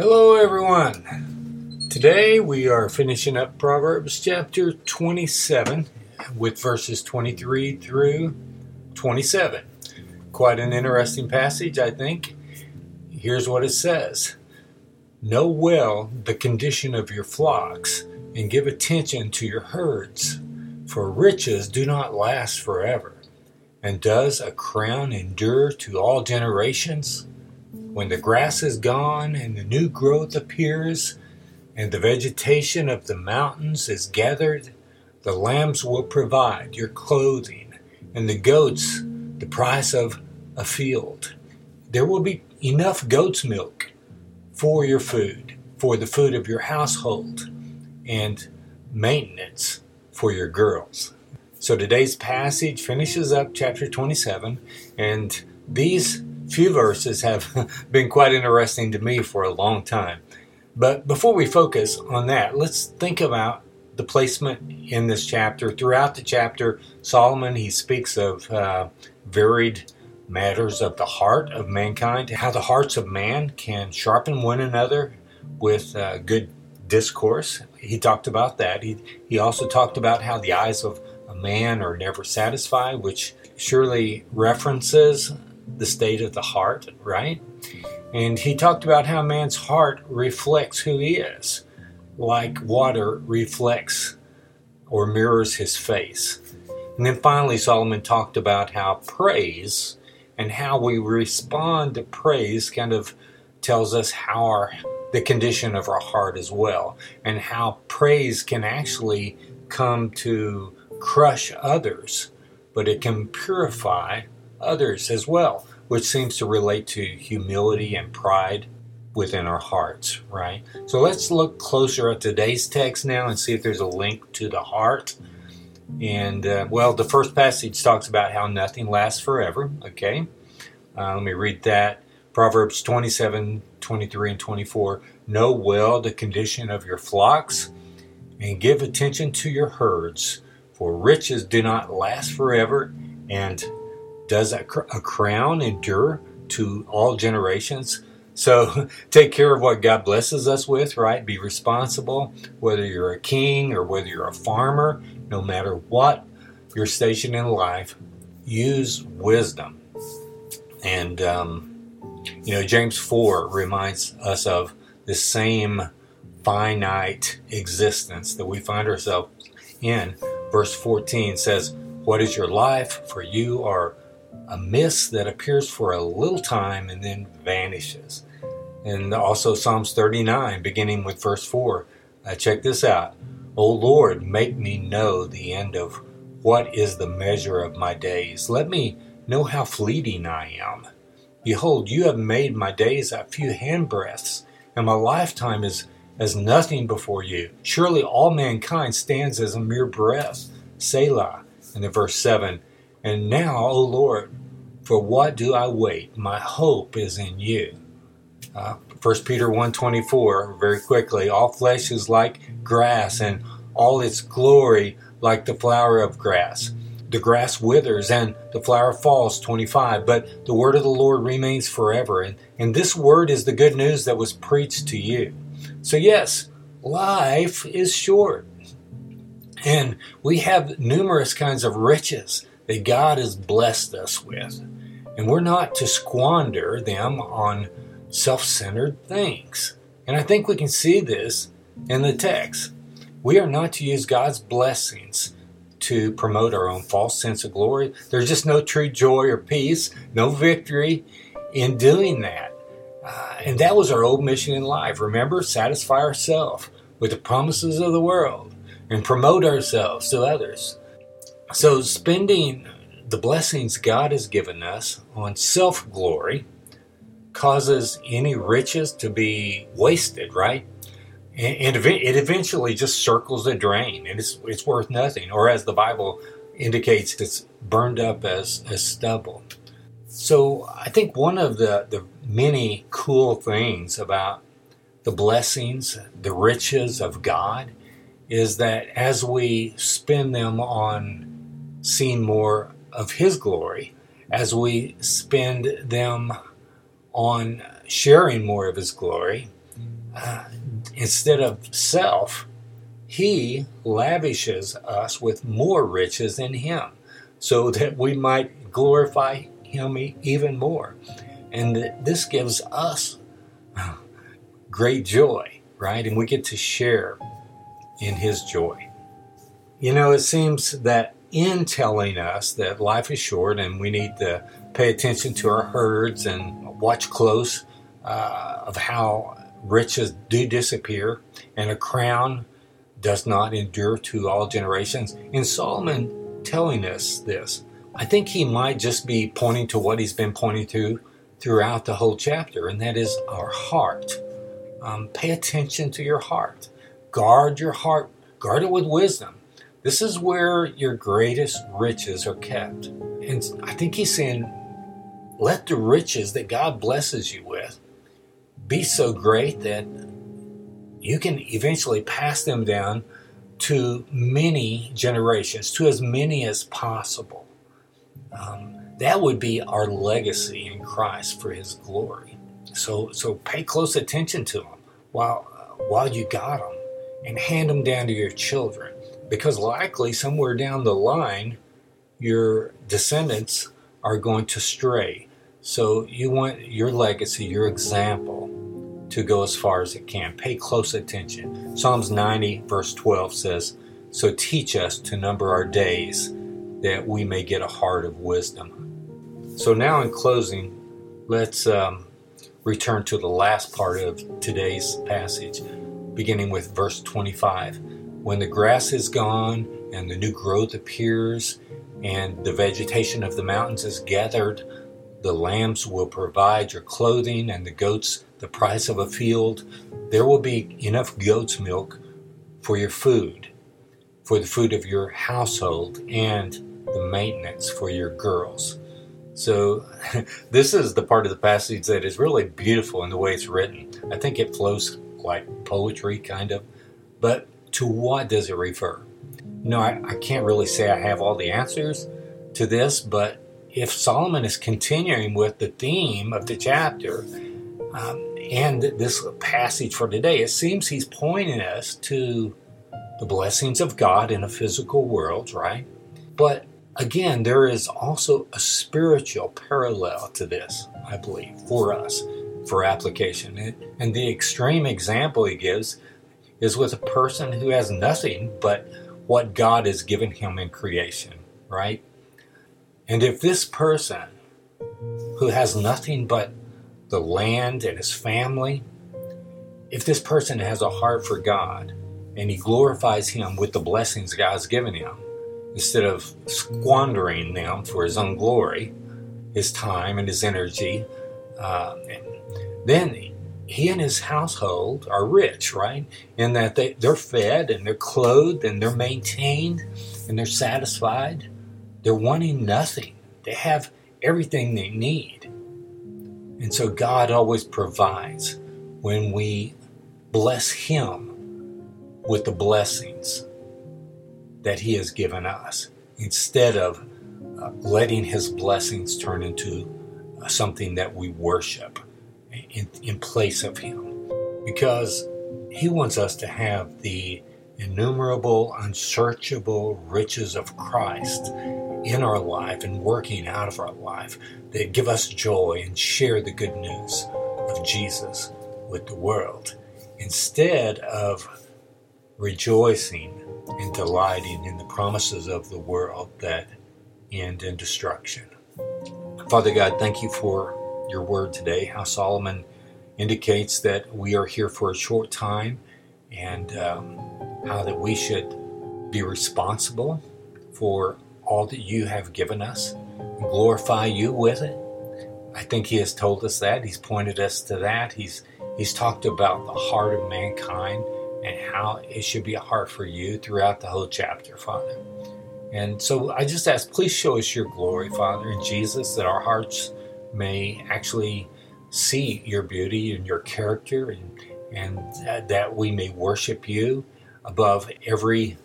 Hello, everyone. Today we are finishing up Proverbs chapter 27 with verses 23 through 27. Quite an interesting passage, I think. Here's what it says Know well the condition of your flocks and give attention to your herds, for riches do not last forever. And does a crown endure to all generations? When the grass is gone and the new growth appears, and the vegetation of the mountains is gathered, the lambs will provide your clothing, and the goats the price of a field. There will be enough goat's milk for your food, for the food of your household, and maintenance for your girls. So today's passage finishes up chapter 27, and these few verses have been quite interesting to me for a long time. But before we focus on that, let's think about the placement in this chapter. Throughout the chapter, Solomon he speaks of uh, varied matters of the heart of mankind, how the hearts of man can sharpen one another with uh, good discourse. He talked about that. He he also talked about how the eyes of a man are never satisfied, which surely references the state of the heart, right? And he talked about how man's heart reflects who he is, like water reflects or mirrors his face. And then finally, Solomon talked about how praise and how we respond to praise kind of tells us how our the condition of our heart as well, and how praise can actually come to crush others, but it can purify others as well which seems to relate to humility and pride within our hearts, right? So let's look closer at today's text now and see if there's a link to the heart. And uh, well, the first passage talks about how nothing lasts forever, okay? Uh, let me read that. Proverbs 27 23 and 24. Know well the condition of your flocks and give attention to your herds, for riches do not last forever, and does a, a crown endure to all generations? So take care of what God blesses us with, right? Be responsible, whether you're a king or whether you're a farmer, no matter what your station in life, use wisdom. And, um, you know, James 4 reminds us of the same finite existence that we find ourselves in. Verse 14 says, What is your life? For you are a mist that appears for a little time and then vanishes. And also Psalms 39, beginning with verse 4. Uh, check this out. O Lord, make me know the end of what is the measure of my days. Let me know how fleeting I am. Behold, you have made my days a few handbreadths, and my lifetime is as nothing before you. Surely all mankind stands as a mere breath. Selah. And in verse 7, and now, O Lord, for what do I wait? My hope is in you. Uh, 1 Peter 1.24, very quickly, all flesh is like grass, and all its glory like the flower of grass. The grass withers and the flower falls, 25, but the word of the Lord remains forever. And, and this word is the good news that was preached to you. So, yes, life is short. And we have numerous kinds of riches that God has blessed us with. And we're not to squander them on self centered things. And I think we can see this in the text. We are not to use God's blessings to promote our own false sense of glory. There's just no true joy or peace, no victory in doing that. Uh, and that was our old mission in life. Remember, satisfy ourselves with the promises of the world and promote ourselves to others. So, spending the blessings God has given us on self glory causes any riches to be wasted, right? And, it eventually just circles the drain and it's, it's worth nothing. Or, as the Bible indicates, it's burned up as, as stubble. So, I think one of the, the many cool things about the blessings, the riches of God, is that as we spend them on seeing more of His glory, as we spend them on sharing more of His glory, uh, instead of self, he lavishes us with more riches in him so that we might glorify him even more. And this gives us great joy, right? And we get to share in his joy. You know, it seems that in telling us that life is short and we need to pay attention to our herds and watch close uh, of how riches do disappear and a crown does not endure to all generations. In Solomon telling us this, I think he might just be pointing to what he's been pointing to throughout the whole chapter, and that is our heart. Um, pay attention to your heart. Guard your heart. Guard it with wisdom. This is where your greatest riches are kept. And I think he's saying, let the riches that God blesses you with be so great that you can eventually pass them down to many generations, to as many as possible. Um, that would be our legacy in Christ for His glory. So, so pay close attention to them while while you got them, and hand them down to your children, because likely somewhere down the line, your descendants are going to stray. So you want your legacy, your example, to go as far as it can. Pay close attention. Psalms 90, verse 12 says, So teach us to number our days that we may get a heart of wisdom. So, now in closing, let's um, return to the last part of today's passage, beginning with verse 25. When the grass is gone and the new growth appears, and the vegetation of the mountains is gathered, the lambs will provide your clothing, and the goats the price of a field. There will be enough goat's milk for your food, for the food of your household, and the maintenance for your girls. So, this is the part of the passage that is really beautiful in the way it's written. I think it flows like poetry, kind of. But to what does it refer? No, I, I can't really say I have all the answers to this, but if Solomon is continuing with the theme of the chapter um, and this passage for today, it seems he's pointing us to the blessings of God in a physical world, right? But again, there is also a spiritual parallel to this, I believe, for us, for application. And the extreme example he gives is with a person who has nothing but what God has given him in creation, right? And if this person who has nothing but the land and his family, if this person has a heart for God and he glorifies him with the blessings God's given him, instead of squandering them for his own glory, his time and his energy. Uh, then he and his household are rich, right? In that they, they're fed and they're clothed and they're maintained and they're satisfied. They're wanting nothing. They have everything they need. And so God always provides when we bless Him with the blessings that He has given us instead of uh, letting His blessings turn into uh, something that we worship in, in place of Him. Because He wants us to have the innumerable, unsearchable riches of Christ in our life and working out of our life that give us joy and share the good news of Jesus with the world instead of rejoicing and delighting in the promises of the world that end in destruction. Father God, thank you for your word today, how Solomon indicates that we are here for a short time and um, how that we should be responsible for all that you have given us and glorify you with it. I think he has told us that. He's pointed us to that. He's he's talked about the heart of mankind and how it should be a heart for you throughout the whole chapter, Father. And so I just ask, please show us your glory, Father, in Jesus, that our hearts may actually see your beauty and your character, and, and that we may worship you above every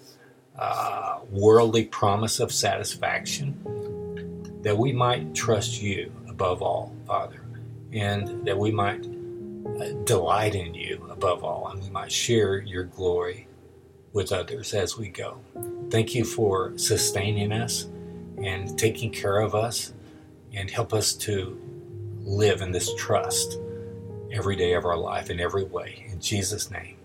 uh, worldly promise of satisfaction, that we might trust you above all, Father, and that we might uh, delight in you above all, and we might share your glory with others as we go. Thank you for sustaining us and taking care of us, and help us to live in this trust every day of our life in every way. In Jesus' name.